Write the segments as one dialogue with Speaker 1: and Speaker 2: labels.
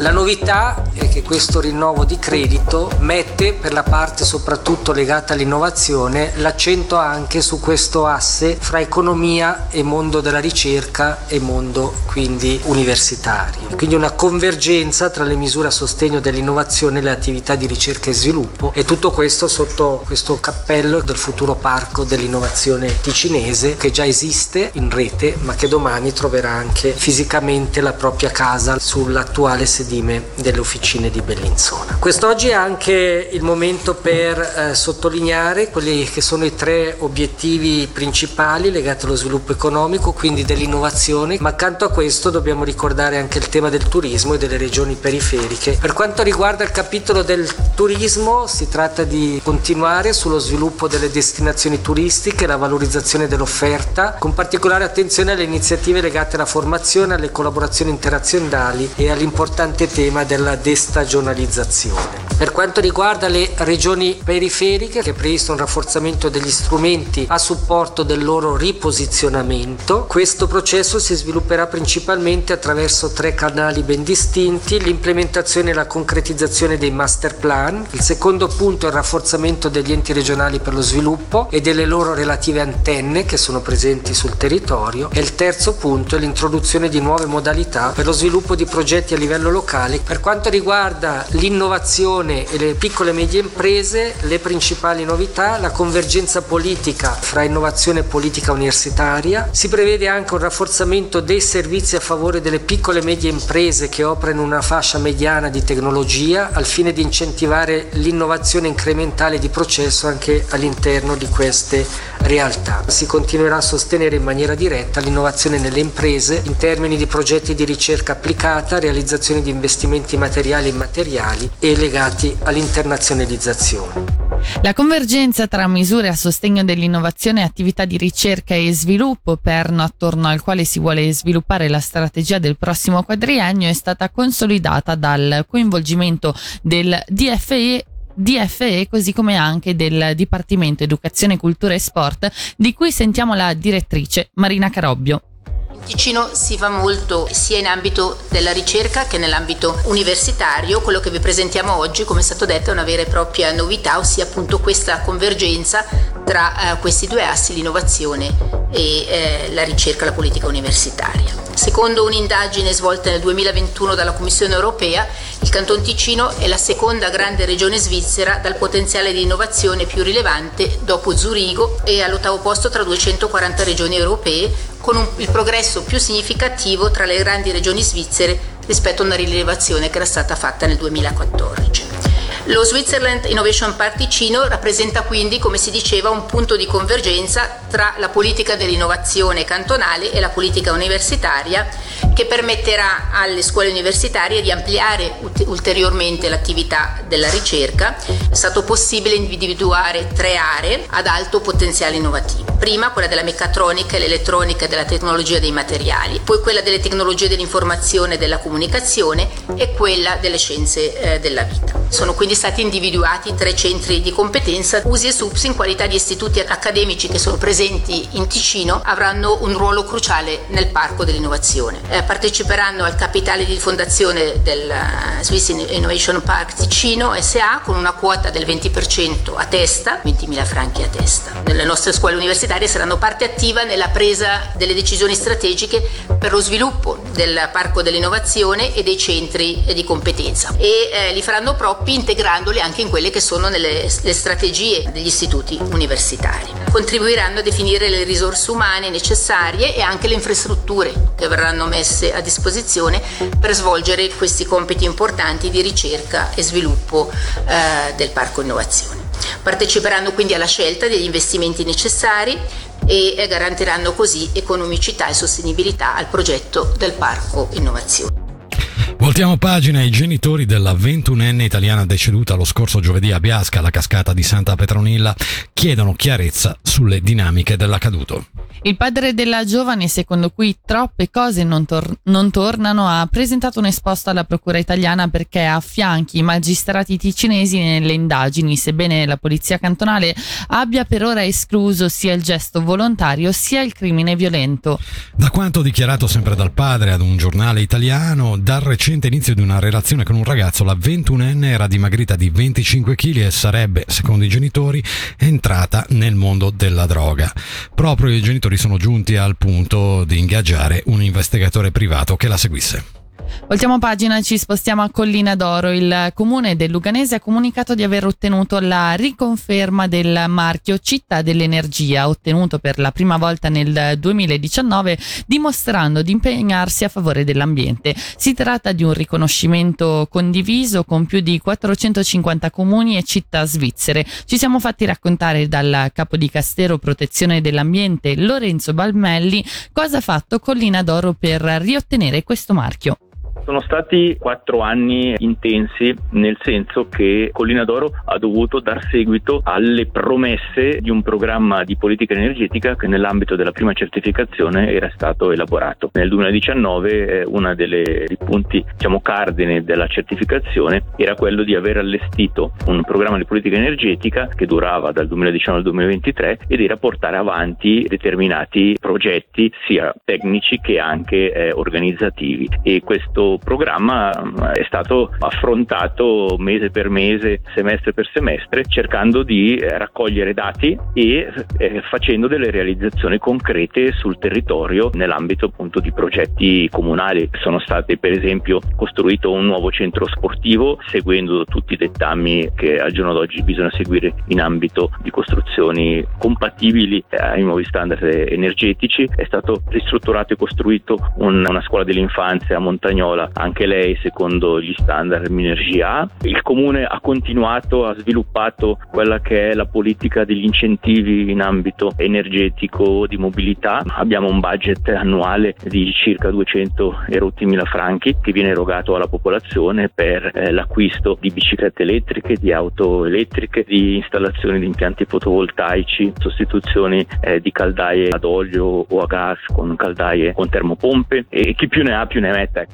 Speaker 1: La novità è che questo rinnovo di credito mette per la parte soprattutto legata all'innovazione l'accento anche su questo asse fra economia e mondo della ricerca e mondo quindi universitario. Quindi una convergenza tra le misure a sostegno dell'innovazione e le attività di ricerca e sviluppo e tutto questo sotto questo cappello del futuro parco dell'innovazione ticinese che già esiste in rete ma che domani troverà anche fisicamente la propria casa sull'attuale sedimento sedime delle officine di Bellinzona. Quest'oggi è anche il momento per eh, sottolineare quelli che sono i tre obiettivi principali legati allo sviluppo economico, quindi dell'innovazione, ma accanto a questo dobbiamo ricordare anche il tema del turismo e delle regioni periferiche. Per quanto riguarda il capitolo del turismo, si tratta di continuare sullo sviluppo delle destinazioni turistiche, la valorizzazione dell'offerta, con particolare attenzione alle iniziative legate alla formazione, alle collaborazioni interazionali e all'importante importante tema della destagionalizzazione. Per quanto riguarda le regioni periferiche, che previsto un rafforzamento degli strumenti a supporto del loro riposizionamento, questo processo si svilupperà principalmente attraverso tre canali ben distinti, l'implementazione e la concretizzazione dei master plan, il secondo punto è il rafforzamento degli enti regionali per lo sviluppo e delle loro relative antenne che sono presenti sul territorio e il terzo punto è l'introduzione di nuove modalità per lo sviluppo di progetti a livello locale locali. Per quanto riguarda l'innovazione e le piccole e medie imprese, le principali novità, la convergenza politica fra innovazione e politica universitaria, si prevede anche un rafforzamento dei servizi a favore delle piccole e medie imprese che operano in una fascia mediana di tecnologia al fine di incentivare l'innovazione incrementale di processo anche all'interno di queste realtà. Si continuerà a sostenere in maniera diretta l'innovazione nelle imprese in termini di progetti di ricerca applicata, realizzazione di investimenti materiali e immateriali e legati all'internazionalizzazione.
Speaker 2: La convergenza tra misure a sostegno dell'innovazione e attività di ricerca e sviluppo, perno attorno al quale si vuole sviluppare la strategia del prossimo quadriennio, è stata consolidata dal coinvolgimento del DFE DFE così come anche del Dipartimento Educazione, Cultura e Sport di cui sentiamo la direttrice Marina Carobbio.
Speaker 3: Ticino si fa molto sia in ambito della ricerca che nell'ambito universitario. Quello che vi presentiamo oggi, come è stato detto, è una vera e propria novità, ossia appunto questa convergenza tra eh, questi due assi, l'innovazione e eh, la ricerca, la politica universitaria. Secondo un'indagine svolta nel 2021 dalla Commissione europea, il Canton Ticino è la seconda grande regione svizzera dal potenziale di innovazione più rilevante dopo Zurigo e all'ottavo posto tra 240 regioni europee, con un, il progresso più significativo tra le grandi regioni svizzere rispetto a una rilevazione che era stata fatta nel 2014. Lo Switzerland Innovation Park Ticino rappresenta quindi, come si diceva, un punto di convergenza tra la politica dell'innovazione cantonale e la politica universitaria che permetterà alle scuole universitarie di ampliare ulteriormente l'attività della ricerca. È stato possibile individuare tre aree ad alto potenziale innovativo. Prima quella della meccatronica e l'elettronica e della tecnologia dei materiali, poi quella delle tecnologie dell'informazione e della comunicazione e quella delle scienze eh, della vita. Sono quindi stati individuati tre centri di competenza. USI e SUPS in qualità di istituti accademici che sono presenti in Ticino avranno un ruolo cruciale nel parco dell'innovazione. Eh, parteciperanno al capitale di fondazione del eh, Swiss Innovation Park Ticino SA con una quota del 20% a testa, 20.000 franchi a testa. Le nostre scuole universitarie saranno parte attiva nella presa delle decisioni strategiche per lo sviluppo del parco dell'innovazione e dei centri di competenza e eh, li faranno propri integrati integrandoli anche in quelle che sono nelle strategie degli istituti universitari. Contribuiranno a definire le risorse umane necessarie e anche le infrastrutture che verranno messe a disposizione per svolgere questi compiti importanti di ricerca e sviluppo eh, del parco innovazione. Parteciperanno quindi alla scelta degli investimenti necessari e garantiranno così economicità e sostenibilità al progetto del parco innovazione.
Speaker 4: Voltiamo pagina ai genitori della 21enne italiana deceduta lo scorso giovedì a Biasca, alla cascata di Santa Petronilla, chiedono chiarezza sulle dinamiche dell'accaduto.
Speaker 2: Il padre della giovane, secondo cui troppe cose non, tor- non, tornano, ha presentato un esposto alla Procura italiana perché affianchi i magistrati ticinesi nelle indagini, sebbene la polizia cantonale abbia per ora escluso sia il gesto volontario sia il crimine violento.
Speaker 4: Da quanto dichiarato sempre dal padre ad un giornale italiano, dal recente inizio di una relazione con un ragazzo, la 21enne era dimagrita di 25 kg e sarebbe, secondo i genitori, entrata nel mondo della droga. Proprio i genitori sono giunti al punto di ingaggiare un investigatore privato che la seguisse.
Speaker 2: Voltiamo pagina e ci spostiamo a Collina d'Oro. Il comune del Luganese ha comunicato di aver ottenuto la riconferma del marchio Città dell'Energia, ottenuto per la prima volta nel 2019, dimostrando di impegnarsi a favore dell'ambiente. Si tratta di un riconoscimento condiviso con più di 450 comuni e città svizzere. Ci siamo fatti raccontare dal capo di Castero Protezione dell'Ambiente Lorenzo Balmelli cosa ha fatto Collina d'Oro per riottenere questo marchio.
Speaker 5: Sono stati quattro anni intensi, nel senso che Collina d'Oro ha dovuto dar seguito alle promesse di un programma di politica energetica che nell'ambito della prima certificazione era stato elaborato. Nel 2019 eh, uno dei punti diciamo, cardine della certificazione era quello di aver allestito un programma di politica energetica che durava dal 2019 al 2023 ed era portare avanti determinati progetti sia tecnici che anche eh, organizzativi e questo programma mm, è stato affrontato mese per mese, semestre per semestre, cercando di eh, raccogliere dati e eh, facendo delle realizzazioni concrete sul territorio nell'ambito appunto di progetti comunali. Sono state per esempio costruito un nuovo centro sportivo seguendo tutti i dettami che al giorno d'oggi bisogna seguire in ambito di costruzioni compatibili eh, ai nuovi standard energetici. È stato ristrutturato e costruito un, una scuola dell'infanzia a Montagnola anche lei secondo gli standard Minergia. Il comune ha continuato, ha sviluppato quella che è la politica degli incentivi in ambito energetico di mobilità. Abbiamo un budget annuale di circa 200 erotti mila franchi che viene erogato alla popolazione per eh, l'acquisto di biciclette elettriche, di auto elettriche, di installazioni di impianti fotovoltaici, sostituzioni eh, di caldaie ad olio o a gas con caldaie con termopompe e chi più ne ha più ne metta.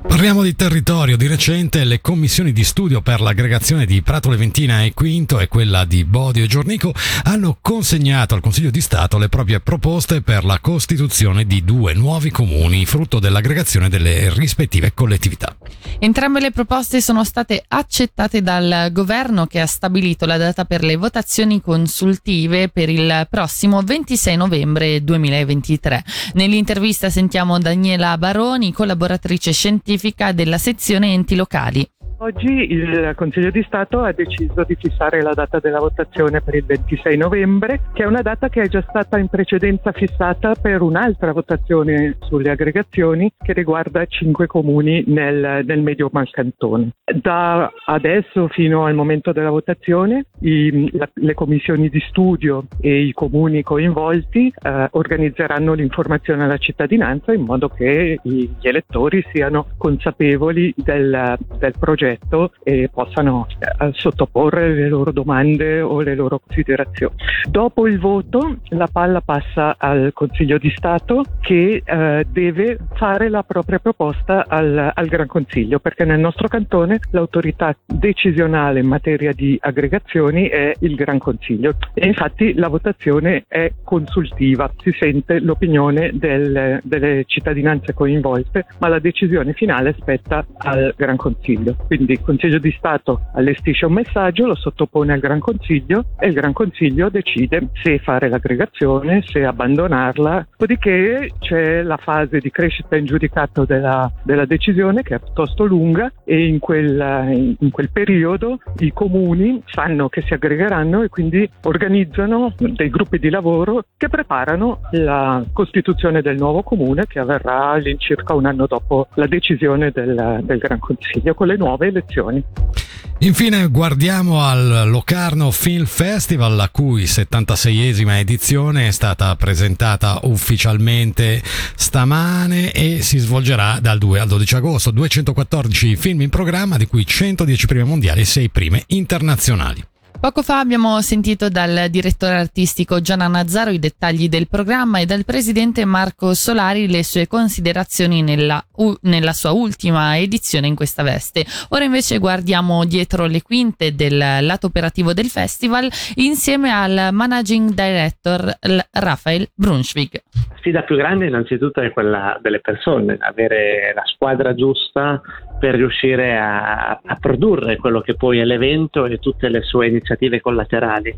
Speaker 4: Parliamo di territorio. Di recente le commissioni di studio per l'aggregazione di Prato Leventina e Quinto e quella di Bodio e Giornico hanno consegnato al Consiglio di Stato le proprie proposte per la costituzione di due nuovi comuni, frutto dell'aggregazione delle rispettive collettività.
Speaker 2: Entrambe le proposte sono state accettate dal governo che ha stabilito la data per le votazioni consultive per il prossimo 26 novembre 2023. Nell'intervista sentiamo Daniela Baroni, collaboratrice scientifica scientifica della sezione enti locali.
Speaker 6: Oggi il Consiglio di Stato ha deciso di fissare la data della votazione per il 26 novembre, che è una data che è già stata in precedenza fissata per un'altra votazione sulle aggregazioni che riguarda cinque comuni nel, nel medio Malcantone. Da adesso fino al momento della votazione i, la, le commissioni di studio e i comuni coinvolti eh, organizzeranno l'informazione alla cittadinanza in modo che gli elettori siano consapevoli del, del progetto progetto e possano eh, sottoporre le loro domande o le loro considerazioni. Dopo il voto la palla passa al Consiglio di Stato che eh, deve fare la propria proposta al, al Gran Consiglio perché nel nostro cantone l'autorità decisionale in materia di aggregazioni è il Gran Consiglio e infatti la votazione è consultiva, si sente l'opinione del, delle cittadinanze coinvolte ma la decisione finale spetta al Gran Consiglio. Quindi quindi il Consiglio di Stato allestisce un messaggio, lo sottopone al Gran Consiglio e il Gran Consiglio decide se fare l'aggregazione, se abbandonarla. Dopodiché c'è la fase di crescita in giudicato della, della decisione che è piuttosto lunga e in quel, in quel periodo i comuni sanno che si aggregheranno e quindi organizzano dei gruppi di lavoro che preparano la costituzione del nuovo comune che avverrà all'incirca un anno dopo la decisione del, del Gran Consiglio con le nuove elezioni.
Speaker 4: Infine guardiamo al Locarno Film Festival, la cui 76esima edizione è stata presentata ufficialmente stamane e si svolgerà dal 2 al 12 agosto. 214 film in programma, di cui 110 prime mondiali e 6 prime internazionali.
Speaker 2: Poco fa abbiamo sentito dal direttore artistico Gianna Nazzaro i dettagli del programma e dal presidente Marco Solari le sue considerazioni nella, u, nella sua ultima edizione in questa veste. Ora invece guardiamo dietro le quinte del lato operativo del festival insieme al managing director Rafael Brunschwig.
Speaker 7: La sfida più grande innanzitutto è quella delle persone, avere la squadra giusta per riuscire a, a produrre quello che poi è l'evento e tutte le sue iniziative collaterali.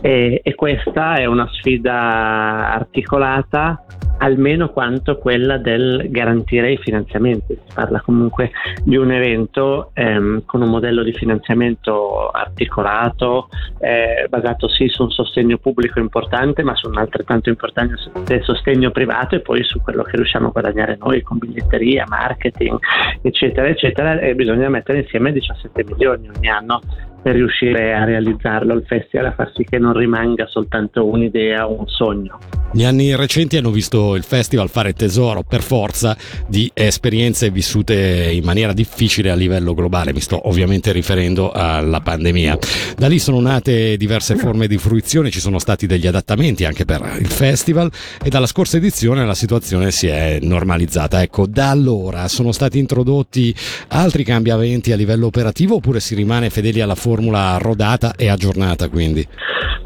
Speaker 7: E, e questa è una sfida articolata almeno quanto quella del garantire i finanziamenti. Si parla comunque di un evento ehm, con un modello di finanziamento articolato, eh, basato sì su un sostegno pubblico importante, ma su un altrettanto importante sostegno privato e poi su quello che riusciamo a guadagnare noi con biglietteria, marketing, eccetera, eccetera. E bisogna mettere insieme 17 milioni ogni anno per riuscire a realizzarlo il festival, a far sì che non rimanga soltanto un'idea o un sogno.
Speaker 4: Gli anni recenti hanno visto il festival fare tesoro per forza di esperienze vissute in maniera difficile a livello globale, mi sto ovviamente riferendo alla pandemia. Da lì sono nate diverse forme di fruizione, ci sono stati degli adattamenti anche per il festival e dalla scorsa edizione la situazione si è normalizzata. Ecco, da allora sono stati introdotti altri cambiamenti a livello operativo oppure si rimane fedeli alla formula rodata e aggiornata quindi?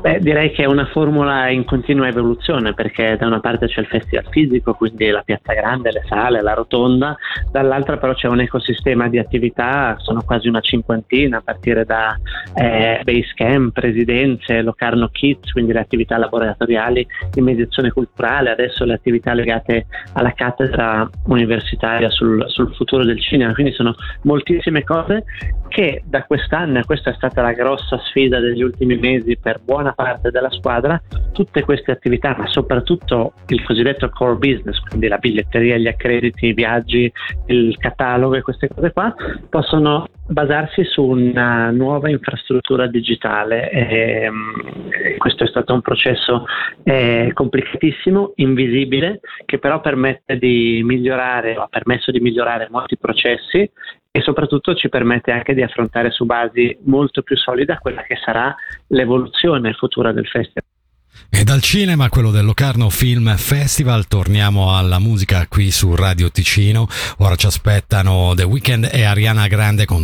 Speaker 7: Beh, direi che è una formula in continua evoluzione perché da una parte c'è il festival fisico, quindi la piazza grande, le sale, la rotonda, dall'altra però c'è un ecosistema di attività, sono quasi una cinquantina a partire da eh, Basecamp, residenze, Locarno Kids, quindi le attività laboratoriali di mediazione culturale, adesso le attività legate alla cattedra universitaria sul, sul futuro del cinema, quindi sono moltissime cose che da quest'anno, e questa è stata la grossa sfida degli ultimi mesi per buona parte della squadra tutte queste attività, ma soprattutto il cosiddetto core business, quindi la biglietteria, gli accrediti, i viaggi, il catalogo e queste cose qua, possono basarsi su una nuova infrastruttura digitale. E, um, questo è stato un processo eh, complicatissimo, invisibile, che però permette di migliorare, o ha permesso di migliorare molti processi e soprattutto ci permette anche di affrontare su basi molto più solide quella che sarà l'evoluzione futura del festival.
Speaker 4: E dal cinema, quello del Locarno Film Festival, torniamo alla musica qui su Radio Ticino. Ora ci aspettano The Weeknd e Ariana Grande con